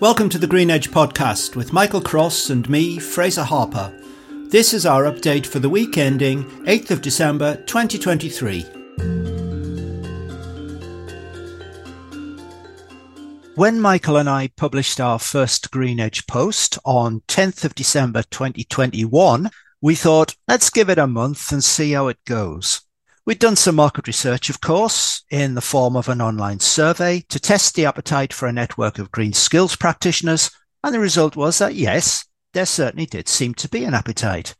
Welcome to the Green Edge podcast with Michael Cross and me, Fraser Harper. This is our update for the week ending 8th of December 2023. When Michael and I published our first Green Edge post on 10th of December 2021, we thought, let's give it a month and see how it goes. We'd done some market research, of course, in the form of an online survey to test the appetite for a network of green skills practitioners. And the result was that yes, there certainly did seem to be an appetite.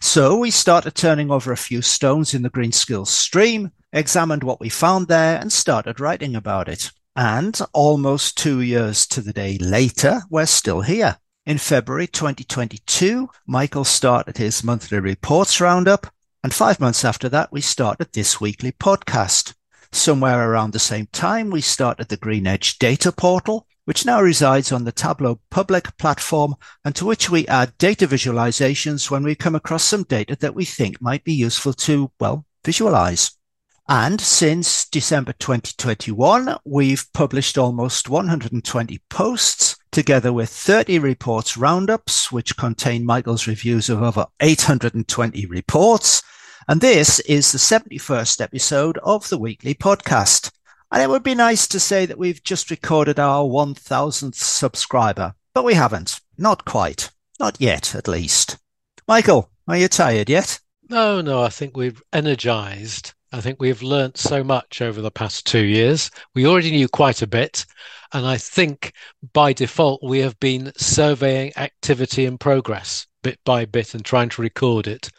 So we started turning over a few stones in the green skills stream, examined what we found there and started writing about it. And almost two years to the day later, we're still here. In February 2022, Michael started his monthly reports roundup and five months after that, we started this weekly podcast. Somewhere around the same time, we started the Green Edge data portal, which now resides on the Tableau public platform and to which we add data visualizations when we come across some data that we think might be useful to, well, visualize. And since December 2021, we've published almost 120 posts together with 30 reports roundups, which contain Michael's reviews of over 820 reports and this is the 71st episode of the weekly podcast. And it would be nice to say that we've just recorded our 1000th subscriber, but we haven't. Not quite. Not yet, at least. Michael, are you tired yet? No, no, I think we've energized. I think we've learnt so much over the past two years. We already knew quite a bit. And I think by default, we have been surveying activity and progress bit by bit and trying to record it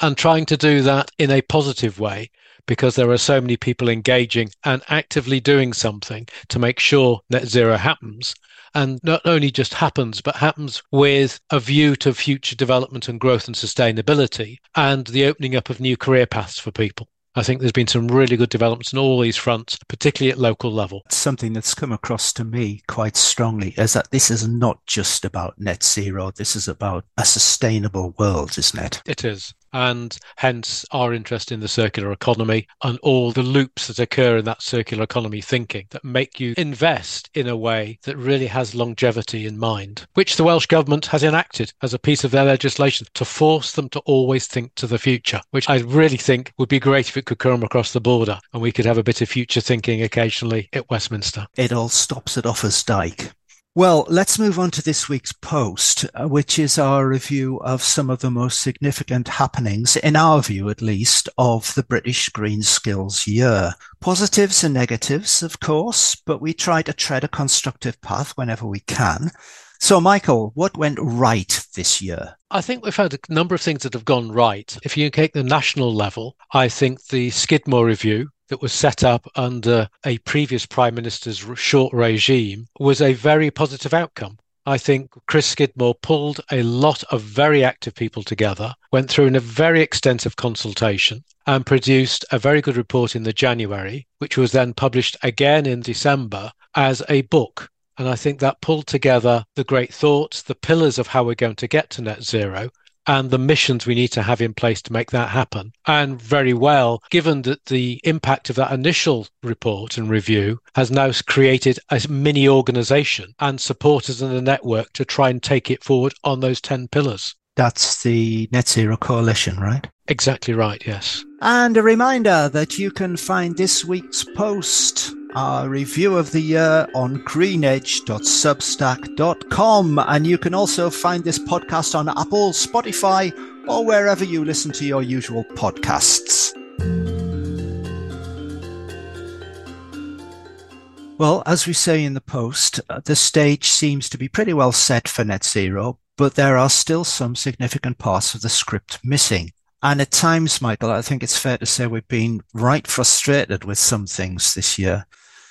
and trying to do that in a positive way because there are so many people engaging and actively doing something to make sure net zero happens. And not only just happens, but happens with a view to future development and growth and sustainability and the opening up of new career paths for people. I think there's been some really good developments on all these fronts, particularly at local level. Something that's come across to me quite strongly is that this is not just about net zero. This is about a sustainable world, isn't it? It is and hence our interest in the circular economy and all the loops that occur in that circular economy thinking that make you invest in a way that really has longevity in mind, which the Welsh Government has enacted as a piece of their legislation to force them to always think to the future, which I really think would be great if it could come across the border and we could have a bit of future thinking occasionally at Westminster. It all stops at Offa's Dyke. Well, let's move on to this week's post, uh, which is our review of some of the most significant happenings, in our view at least, of the British Green Skills Year. Positives and negatives, of course, but we try to tread a constructive path whenever we can. So, Michael, what went right this year? I think we've had a number of things that have gone right. If you take the national level, I think the Skidmore Review, that was set up under a previous prime minister's short regime was a very positive outcome. I think Chris Skidmore pulled a lot of very active people together, went through in a very extensive consultation, and produced a very good report in the January, which was then published again in December as a book. And I think that pulled together the great thoughts, the pillars of how we're going to get to net zero, and the missions we need to have in place to make that happen. And very well, given that the impact of that initial report and review has now created a mini organization and supporters in the network to try and take it forward on those 10 pillars. That's the Net Zero Coalition, right? Exactly right, yes. And a reminder that you can find this week's post our review of the year on greenedge.substack.com. And you can also find this podcast on Apple, Spotify, or wherever you listen to your usual podcasts. Well, as we say in the post, uh, the stage seems to be pretty well set for net zero, but there are still some significant parts of the script missing. And at times, Michael, I think it's fair to say we've been right frustrated with some things this year.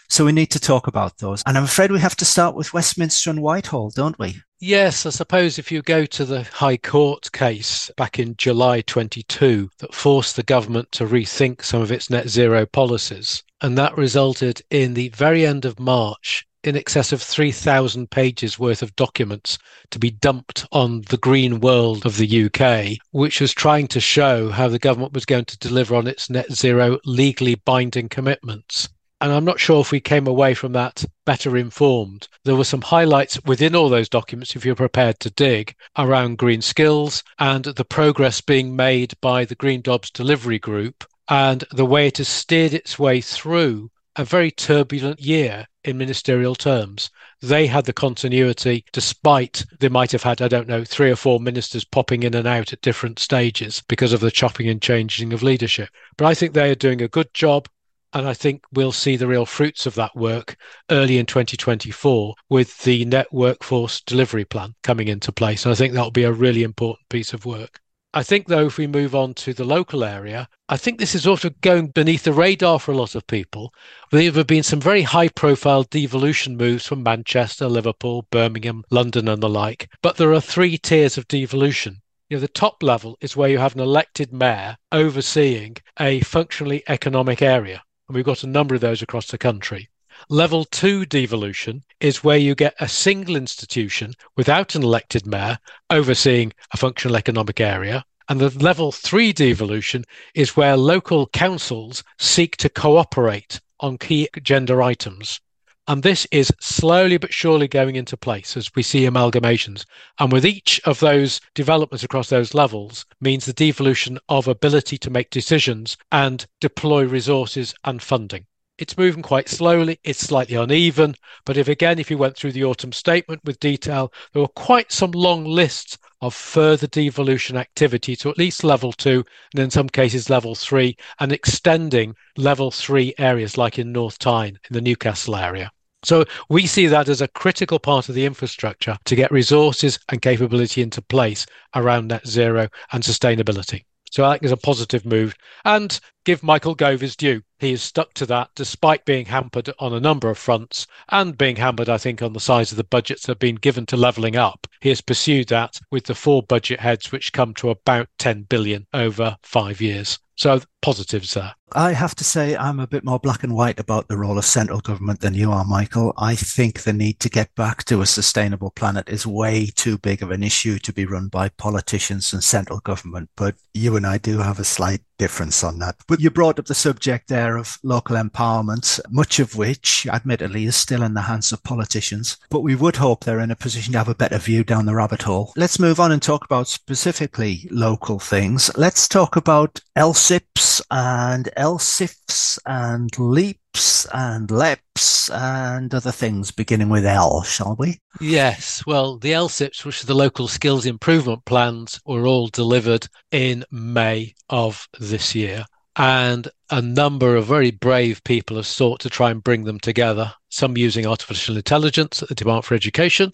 So we need to talk about those. And I'm afraid we have to start with Westminster and Whitehall, don't we? Yes, I suppose if you go to the High Court case back in July 22 that forced the government to rethink some of its net zero policies, and that resulted in the very end of March in excess of 3,000 pages worth of documents to be dumped on the green world of the UK, which was trying to show how the government was going to deliver on its net zero legally binding commitments. And I'm not sure if we came away from that better informed. There were some highlights within all those documents, if you're prepared to dig, around green skills and the progress being made by the Green Jobs Delivery Group and the way it has steered its way through a very turbulent year in ministerial terms. They had the continuity despite they might have had, I don't know, three or four ministers popping in and out at different stages because of the chopping and changing of leadership. But I think they are doing a good job. And I think we'll see the real fruits of that work early in 2024 with the net workforce delivery plan coming into place. And I think that'll be a really important piece of work. I think, though, if we move on to the local area, I think this is sort of going beneath the radar for a lot of people. There have been some very high profile devolution moves from Manchester, Liverpool, Birmingham, London, and the like. But there are three tiers of devolution. You know, the top level is where you have an elected mayor overseeing a functionally economic area. And we've got a number of those across the country. Level two devolution is where you get a single institution without an elected mayor overseeing a functional economic area. And the level three devolution is where local councils seek to cooperate on key agenda items. And this is slowly but surely going into place as we see amalgamations. And with each of those developments across those levels means the devolution of ability to make decisions and deploy resources and funding. It's moving quite slowly. It's slightly uneven. But if again, if you went through the autumn statement with detail, there were quite some long lists of further devolution activity to at least level two, and in some cases level three, and extending level three areas like in North Tyne in the Newcastle area. So we see that as a critical part of the infrastructure to get resources and capability into place around net zero and sustainability. So I think it's a positive move. And give Michael Gove his due. He has stuck to that despite being hampered on a number of fronts and being hampered, I think, on the size of the budgets that have been given to levelling up. He has pursued that with the four budget heads, which come to about 10 billion over five years. So positives there. I have to say I'm a bit more black and white about the role of central government than you are, Michael. I think the need to get back to a sustainable planet is way too big of an issue to be run by politicians and central government. But you and I do have a slight difference on that. But you brought up the subject there of local empowerment, much of which, admittedly, is still in the hands of politicians. But we would hope they're in a position to have a better view down the rabbit hole. Let's move on and talk about specifically local things. Let's talk about LSIPs and LSIFs and LEAPs and LEPs and other things beginning with L, shall we? Yes. Well, the LSIPs, which are the local skills improvement plans, were all delivered in May of this year. And a number of very brave people have sought to try and bring them together, some using artificial intelligence at the Department for Education,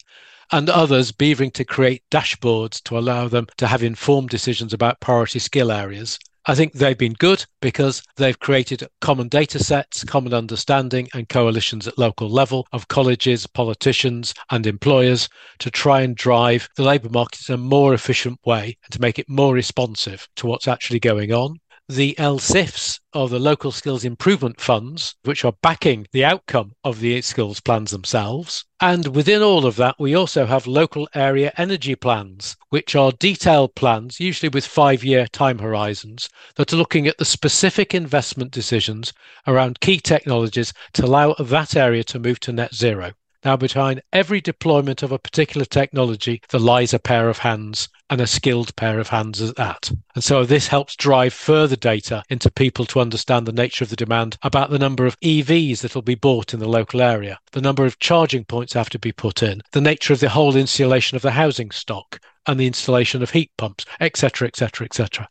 and others beavering to create dashboards to allow them to have informed decisions about priority skill areas I think they've been good because they've created common data sets, common understanding, and coalitions at local level of colleges, politicians, and employers to try and drive the labour market in a more efficient way and to make it more responsive to what's actually going on the LSIFs, or the local skills improvement funds, which are backing the outcome of the skills plans themselves. And within all of that, we also have local area energy plans, which are detailed plans, usually with five year time horizons, that are looking at the specific investment decisions around key technologies to allow that area to move to net zero. Now, behind every deployment of a particular technology, there lies a pair of hands and a skilled pair of hands at that. And so this helps drive further data into people to understand the nature of the demand about the number of EVs that will be bought in the local area, the number of charging points have to be put in, the nature of the whole installation of the housing stock and the installation of heat pumps, etc., etc., etc.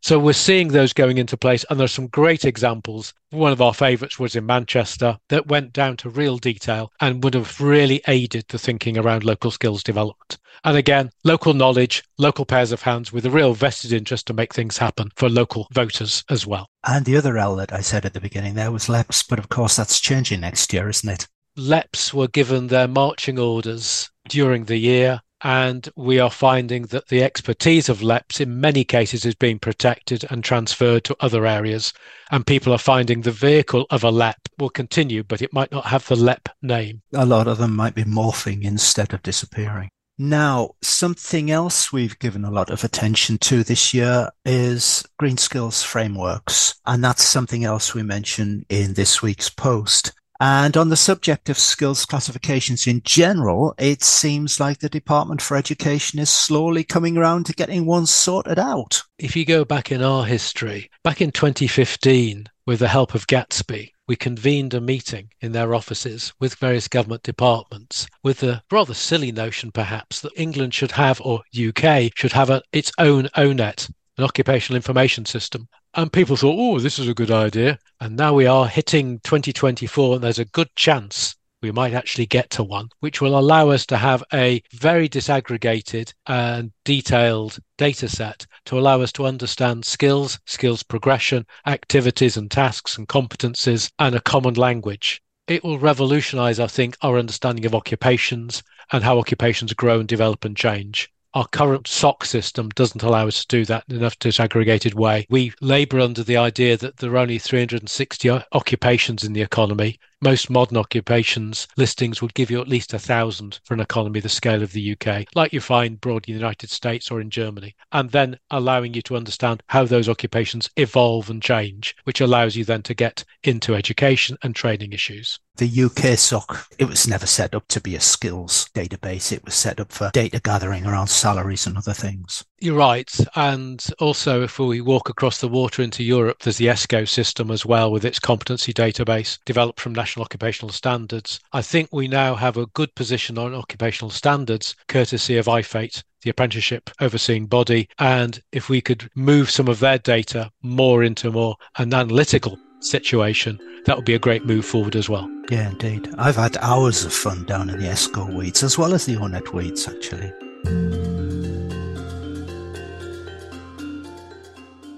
So we're seeing those going into place, and there's some great examples. One of our favourites was in Manchester that went down to real detail and would have really aided the thinking around local skills development. And again, local knowledge, local pairs of hands with a real vested interest to make things happen for local voters as well. And the other L that I said at the beginning there was LEPS, but of course that's changing next year, isn't it? LEPS were given their marching orders during the year and we are finding that the expertise of LEPs in many cases is being protected and transferred to other areas. And people are finding the vehicle of a LEP will continue, but it might not have the LEP name. A lot of them might be morphing instead of disappearing. Now, something else we've given a lot of attention to this year is green skills frameworks. And that's something else we mention in this week's post. And on the subject of skills classifications in general, it seems like the Department for Education is slowly coming around to getting one sorted out. If you go back in our history, back in 2015, with the help of Gatsby, we convened a meeting in their offices with various government departments with the rather silly notion, perhaps, that England should have, or UK should have a, its own ONET, an occupational information system. And people thought, oh, this is a good idea. And now we are hitting 2024, and there's a good chance we might actually get to one, which will allow us to have a very disaggregated and detailed data set to allow us to understand skills, skills progression, activities and tasks and competencies, and a common language. It will revolutionize, I think, our understanding of occupations and how occupations grow and develop and change our current SOC system doesn't allow us to do that in enough disaggregated way. We labour under the idea that there are only 360 occupations in the economy. Most modern occupations listings would give you at least a thousand for an economy the scale of the UK, like you find broadly in the United States or in Germany, and then allowing you to understand how those occupations evolve and change, which allows you then to get into education and training issues the UK SOC, it was never set up to be a skills database. It was set up for data gathering around salaries and other things. You're right. And also, if we walk across the water into Europe, there's the ESCO system as well, with its competency database developed from national occupational standards. I think we now have a good position on occupational standards, courtesy of IFATE, the apprenticeship overseeing body. And if we could move some of their data more into more an analytical situation, that would be a great move forward as well. Yeah, indeed. I've had hours of fun down in the ESCO weeds as well as the ONET weeds, actually.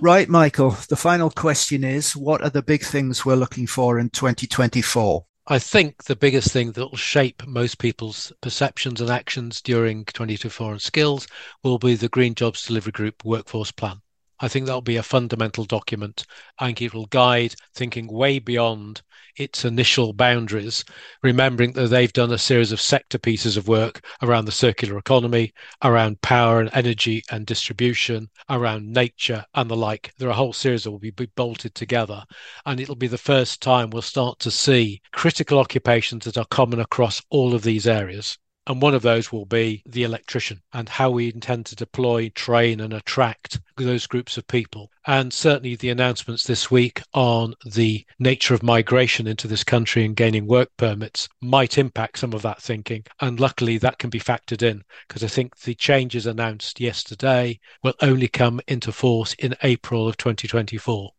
Right, Michael, the final question is what are the big things we're looking for in 2024? I think the biggest thing that will shape most people's perceptions and actions during 2024 and skills will be the Green Jobs Delivery Group Workforce Plan. I think that'll be a fundamental document. I think it will guide thinking way beyond its initial boundaries, remembering that they've done a series of sector pieces of work around the circular economy, around power and energy and distribution, around nature and the like. There are a whole series that will be bolted together. And it'll be the first time we'll start to see critical occupations that are common across all of these areas. And one of those will be the electrician and how we intend to deploy, train, and attract those groups of people. And certainly the announcements this week on the nature of migration into this country and gaining work permits might impact some of that thinking. And luckily, that can be factored in because I think the changes announced yesterday will only come into force in April of 2024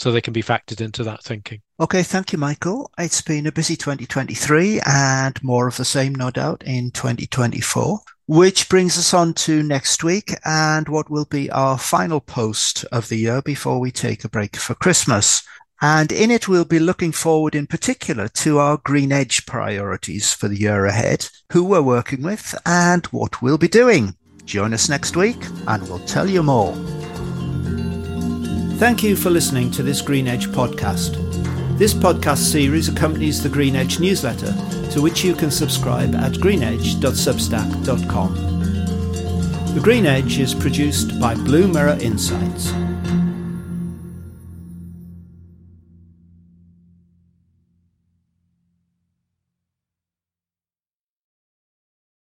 so they can be factored into that thinking. Okay, thank you, Michael. It's been a busy 2023 and more of the same, no doubt, in 2024. Which brings us on to next week and what will be our final post of the year before we take a break for Christmas. And in it, we'll be looking forward in particular to our Green Edge priorities for the year ahead, who we're working with, and what we'll be doing. Join us next week and we'll tell you more. Thank you for listening to this Green Edge podcast. This podcast series accompanies the Green Edge newsletter, to which you can subscribe at greenedge.substack.com. The Green Edge is produced by Blue Mirror Insights.